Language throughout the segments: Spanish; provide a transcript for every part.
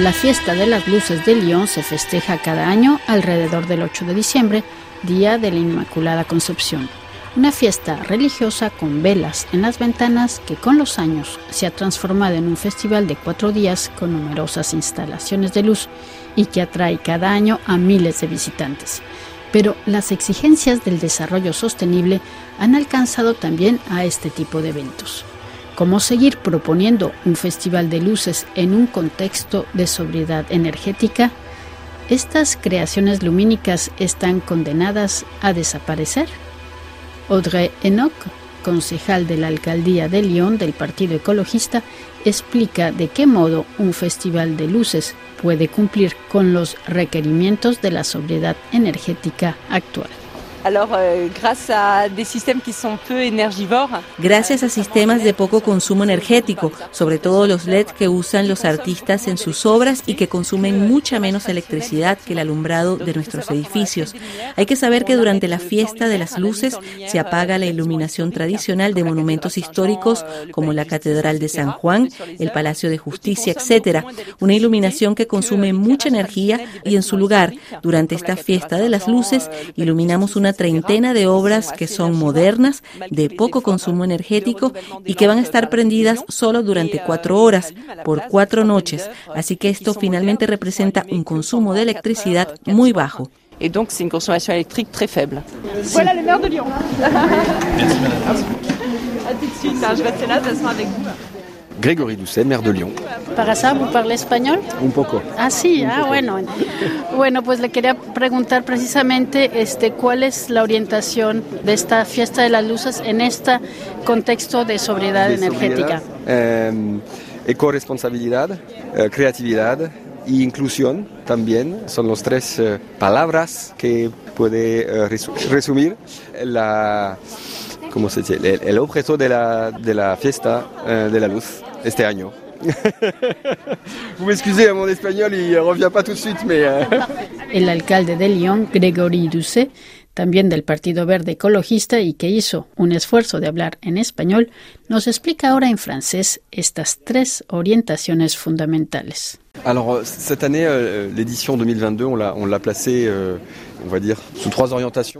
La fiesta de las luces de Lyon se festeja cada año alrededor del 8 de diciembre, día de la Inmaculada Concepción. Una fiesta religiosa con velas en las ventanas que con los años se ha transformado en un festival de cuatro días con numerosas instalaciones de luz y que atrae cada año a miles de visitantes. Pero las exigencias del desarrollo sostenible han alcanzado también a este tipo de eventos. ¿Cómo seguir proponiendo un festival de luces en un contexto de sobriedad energética? ¿Estas creaciones lumínicas están condenadas a desaparecer? Audrey Enoch, concejal de la alcaldía de Lyon del Partido Ecologista, explica de qué modo un festival de luces puede cumplir con los requerimientos de la sobriedad energética actual. Euh, Gracias a sistemas de poco consumo energético, sobre todo los LED que usan los artistas en sus obras y que consumen mucha menos electricidad que el alumbrado de nuestros edificios. Hay que saber que durante la fiesta de las luces se apaga la iluminación tradicional de monumentos históricos como la Catedral de San Juan, el Palacio de Justicia, etcétera. Una iluminación que consume mucha energía y en su lugar, durante esta fiesta de las luces, iluminamos una treintena de obras que son modernas, de poco consumo energético y que van a estar prendidas solo durante cuatro horas, por cuatro noches. Así que esto finalmente representa un consumo de electricidad muy bajo. y donc c'est une consommation électrique très faible. Voilà le maire de Lyon. Merci madame. À tout de suite, je reste là, de avec vous. Grégory Doucet, maire de Lyon. ¿Para parlez español? Un poco. Ah, sí, ah, bueno. Bueno, pues le quería preguntar precisamente este, cuál es la orientación de esta fiesta de las luces en este contexto de sobriedad de energética. Eh, ecoresponsabilidad, eh, creatividad e inclusión también son las tres eh, palabras que puede eh, resumir la, ¿cómo se dice? El, el objeto de la, de la fiesta de la luz este año. Vous m'excusez, mon espagnol il revient pas tout de suite, mais. Euh, El alcalde de Lyon, Grégory Doucet, también del Partido Verde Ecologista y que hizo un esfuerzo de hablar en español, nos explica ahora en francés estas tres orientaciones fundamentales. Alors, cette année, euh, l'édition 2022, on l'a, on l'a placée. Euh,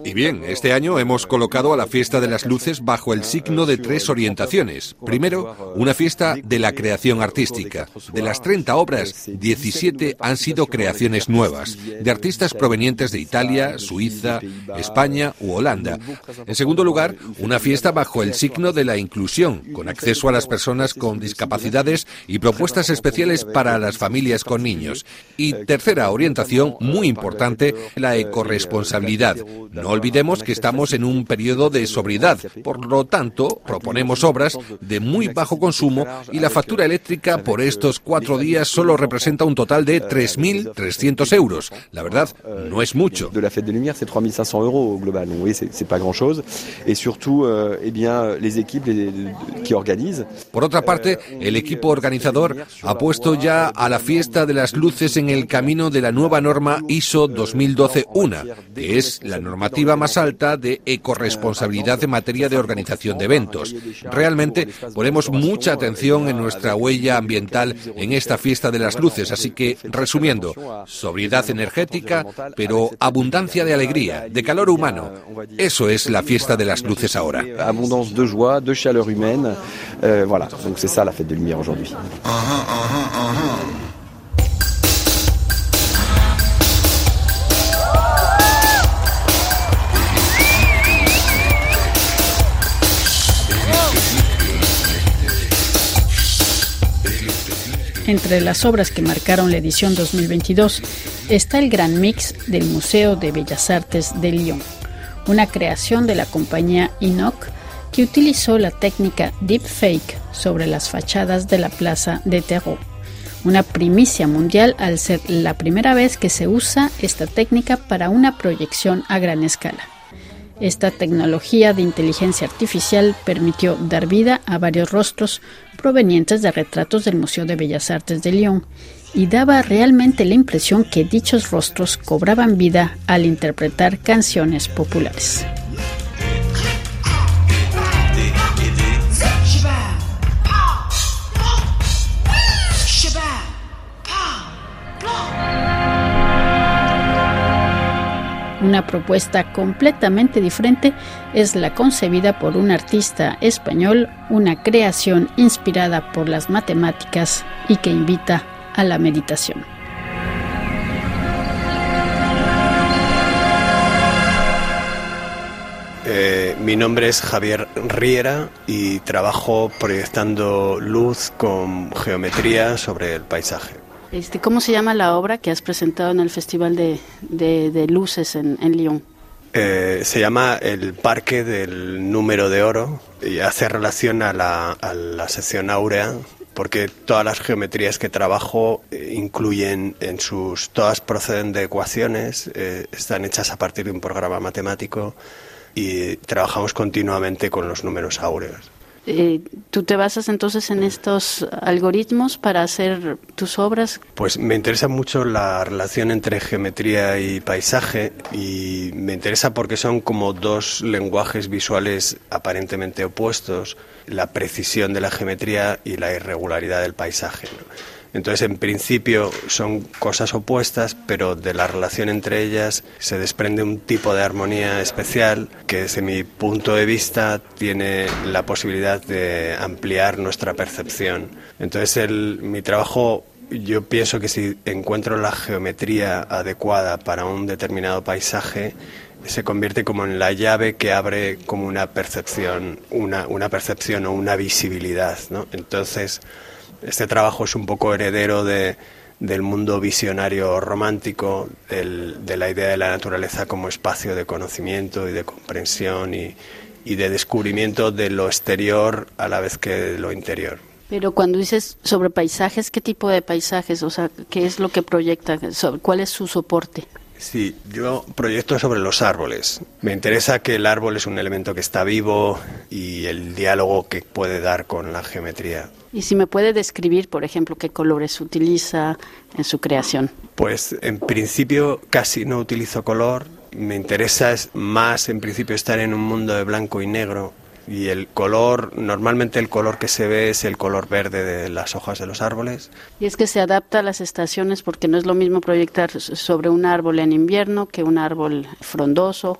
Y bien, este año hemos colocado a la fiesta de las luces bajo el signo de tres orientaciones. Primero, una fiesta de la creación artística. De las 30 obras, 17 han sido creaciones nuevas, de artistas provenientes de Italia, Suiza, España u Holanda. En segundo lugar, una fiesta bajo el signo de la inclusión, con acceso a las personas con discapacidades y propuestas especiales para las familias con niños. Y tercera orientación, muy importante, la eco responsabilidad. No olvidemos que estamos en un periodo de sobriedad, por lo tanto, proponemos obras de muy bajo consumo y la factura eléctrica por estos cuatro días solo representa un total de 3.300 euros. La verdad, no es mucho. De la fête de lumière, c'est 3.500 euros global. Oui, c'est pas grand-chose. Et surtout, euh, eh bien, les équipes qui organisent. Por otra parte, el equipo organizador ha puesto ya a la fiesta de las luces en el camino de la nueva norma ISO 2012-1 que es la normativa más alta de ecorresponsabilidad en materia de organización de eventos. Realmente ponemos mucha atención en nuestra huella ambiental en esta fiesta de las luces, así que, resumiendo, sobriedad energética, pero abundancia de alegría, de calor humano. Eso es la fiesta de las luces ahora. Abundancia de joie, de chaleur humaine. Euh, voilà, donc c'est ça la fête de lumière aujourd'hui. Entre las obras que marcaron la edición 2022 está el Gran Mix del Museo de Bellas Artes de Lyon, una creación de la compañía Inoc que utilizó la técnica deepfake sobre las fachadas de la plaza de Terreau. Una primicia mundial al ser la primera vez que se usa esta técnica para una proyección a gran escala. Esta tecnología de inteligencia artificial permitió dar vida a varios rostros provenientes de retratos del Museo de Bellas Artes de Lyon y daba realmente la impresión que dichos rostros cobraban vida al interpretar canciones populares. Una propuesta completamente diferente es la concebida por un artista español, una creación inspirada por las matemáticas y que invita a la meditación. Eh, mi nombre es Javier Riera y trabajo proyectando luz con geometría sobre el paisaje. Este, ¿Cómo se llama la obra que has presentado en el Festival de, Luces en, Lyon? Eh, se llama El Parque del Número de Oro y hace relación a la, a la sección áurea porque todas las geometrías que trabajo eh, incluyen en sus todas proceden de ecuaciones, están hechas a partir de un programa matemático y trabajamos continuamente con los números áureos. Eh, ¿Tú te basas entonces en estos algoritmos para hacer tus obras? Pues me interesa mucho la relación entre geometría y paisaje y me interesa porque son como dos lenguajes visuales aparentemente opuestos, la precisión de la geometría y la irregularidad del paisaje. Entonces, en principio son cosas opuestas, pero de la relación entre ellas se desprende un tipo de armonía especial que, desde mi punto de vista, tiene la posibilidad de ampliar nuestra percepción. Entonces, mi trabajo yo pienso que si encuentro la geometría adecuada para un determinado paisaje, se convierte como en la llave que abre como una percepción, una, una percepción o una visibilidad. Entonces, este trabajo es un poco heredero de, del mundo visionario romántico, de la idea de la naturaleza como espacio de conocimiento y de comprensión y, y de descubrimiento de lo exterior a la vez que de lo interior. Pero cuando dices sobre paisajes, ¿qué tipo de paisajes? O sea, ¿qué es lo que proyecta? ¿Cuál es su soporte? Sí, yo proyecto sobre los árboles. Me interesa que el árbol es un elemento que está vivo y el diálogo que puede dar con la geometría. Y si me puede describir, por ejemplo, qué colores utiliza en su creación. Pues en principio casi no utilizo color. Me interesa más en principio estar en un mundo de blanco y negro y el color, normalmente el color que se ve es el color verde de las hojas de los árboles. Y es que se adapta a las estaciones porque no es lo mismo proyectar sobre un árbol en invierno que un árbol frondoso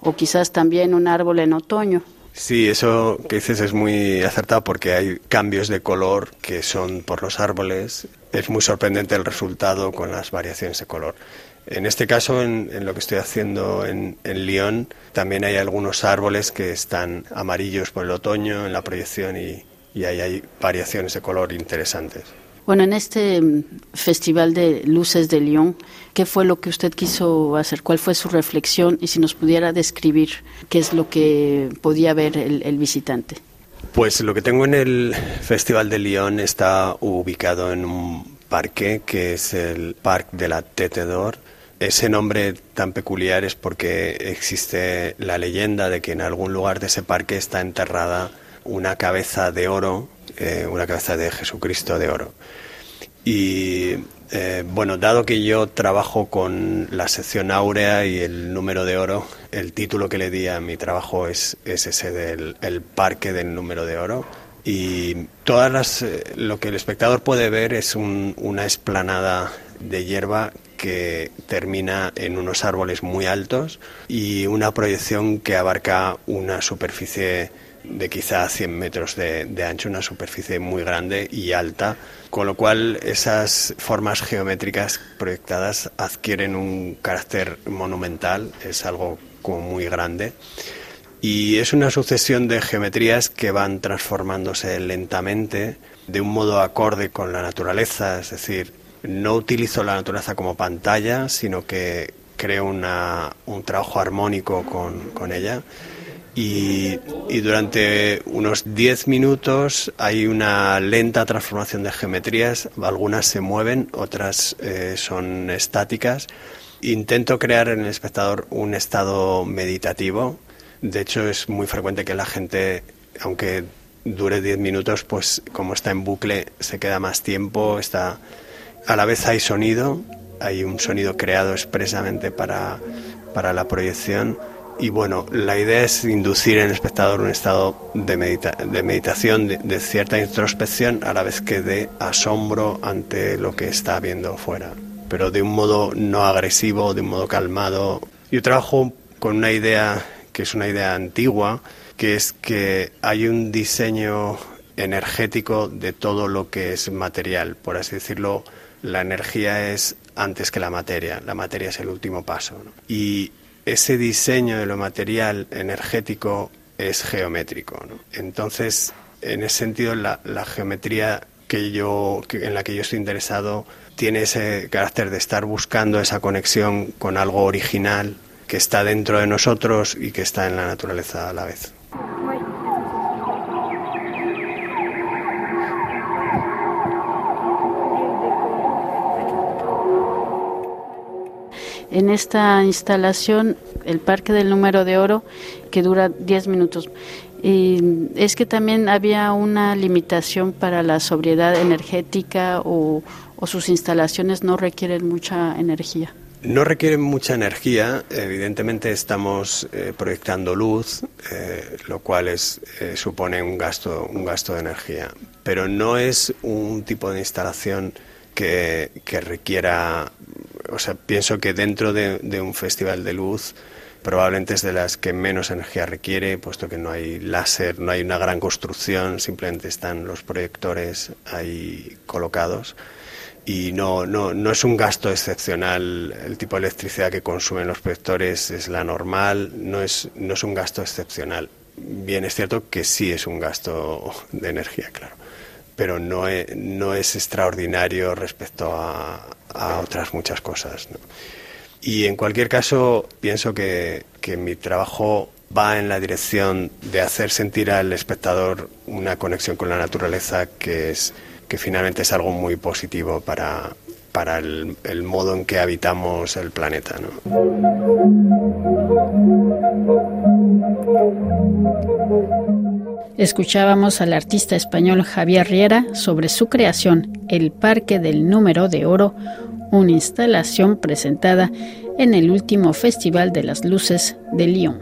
o quizás también un árbol en otoño. Sí, eso que dices es muy acertado porque hay cambios de color que son por los árboles. Es muy sorprendente el resultado con las variaciones de color. En este caso, en, lo que estoy haciendo en, en, Lyon, también hay algunos árboles que están amarillos por el otoño en la proyección y, y ahí hay variaciones de color interesantes. Bueno, en este mm, Festival de Luces de Lyon, ¿qué fue lo que usted quiso hacer? ¿Cuál fue su reflexión? Y si nos pudiera describir qué es lo que podía ver el, visitante. Pues lo que tengo en el Festival de Lyon está ubicado en un parque que es el Parque de la Tête d'Or ese nombre tan peculiar es porque existe la leyenda de que en algún lugar de ese parque está enterrada una cabeza de oro, eh, una cabeza de Jesucristo de oro. Y eh, bueno, dado que yo trabajo con la sección áurea y el número de oro, el título que le di a mi trabajo es, ese del el parque del número de oro. Y todas las, eh, lo que el espectador puede ver es una esplanada de hierba que termina en unos árboles muy altos y una proyección que abarca una superficie de quizá 100 metros de, ancho, una superficie muy grande y alta, con lo cual esas formas geométricas proyectadas adquieren un carácter monumental, es algo muy grande. Y es una sucesión de geometrías que van transformándose lentamente de un modo acorde con la naturaleza, es decir, no utilizo la naturaleza como pantalla, sino que creo un trabajo armónico con, ella. Y, durante unos 10 minutos hay una lenta transformación de geometrías, algunas se mueven, otras eh, son estáticas. Intento crear en el espectador un estado meditativo. De hecho, es muy frecuente que la gente, aunque dure 10 minutos, pues como está en bucle, se queda más tiempo, está a la vez hay sonido, hay un sonido creado expresamente para, la proyección y bueno, la idea es inducir en el espectador un estado de, meditación, de, cierta introspección, a la vez que de asombro ante lo que está viendo fuera, pero de un modo no agresivo, de un modo calmado. Yo trabajo con una idea que es una idea antigua, que es que hay un diseño energético de todo lo que es material. Por así decirlo, la energía es antes que la materia, la materia es el último paso. Y ese diseño de lo material energético es geométrico. Entonces, en ese sentido, la, geometría que yo, en la que yo estoy interesado tiene ese carácter de estar buscando esa conexión con algo original que está dentro de nosotros y que está en la naturaleza a la vez. En esta instalación el Parque del Número de Oro que dura 10 minutos. Y es que también había una limitación para la sobriedad energética o, sus instalaciones no requieren mucha energía. No requieren mucha energía, evidentemente estamos eh, proyectando luz, eh, lo cual es, eh, supone un gasto, un gasto de energía, pero no es un tipo de instalación que, que requiera o sea, pienso que dentro de, un festival de luz probablemente es de las que menos energía requiere, puesto que no hay láser, no hay una gran construcción, simplemente están los proyectores ahí colocados. Y no, no, no es un gasto excepcional, el tipo de electricidad que consumen los proyectores es la normal, no es, no es un gasto excepcional. Bien, es cierto que sí es un gasto de energía, claro pero no es, no es extraordinario respecto a, otras muchas cosas. Y en cualquier caso, pienso que, que mi trabajo va en la dirección de hacer sentir al espectador una conexión con la naturaleza que es que finalmente es algo muy positivo para, para el, el modo en que habitamos el planeta. ¿no? Escuchábamos al artista español Javier Riera sobre su creación, el Parque del Número de Oro, una instalación presentada en el último Festival de las Luces de Lyon.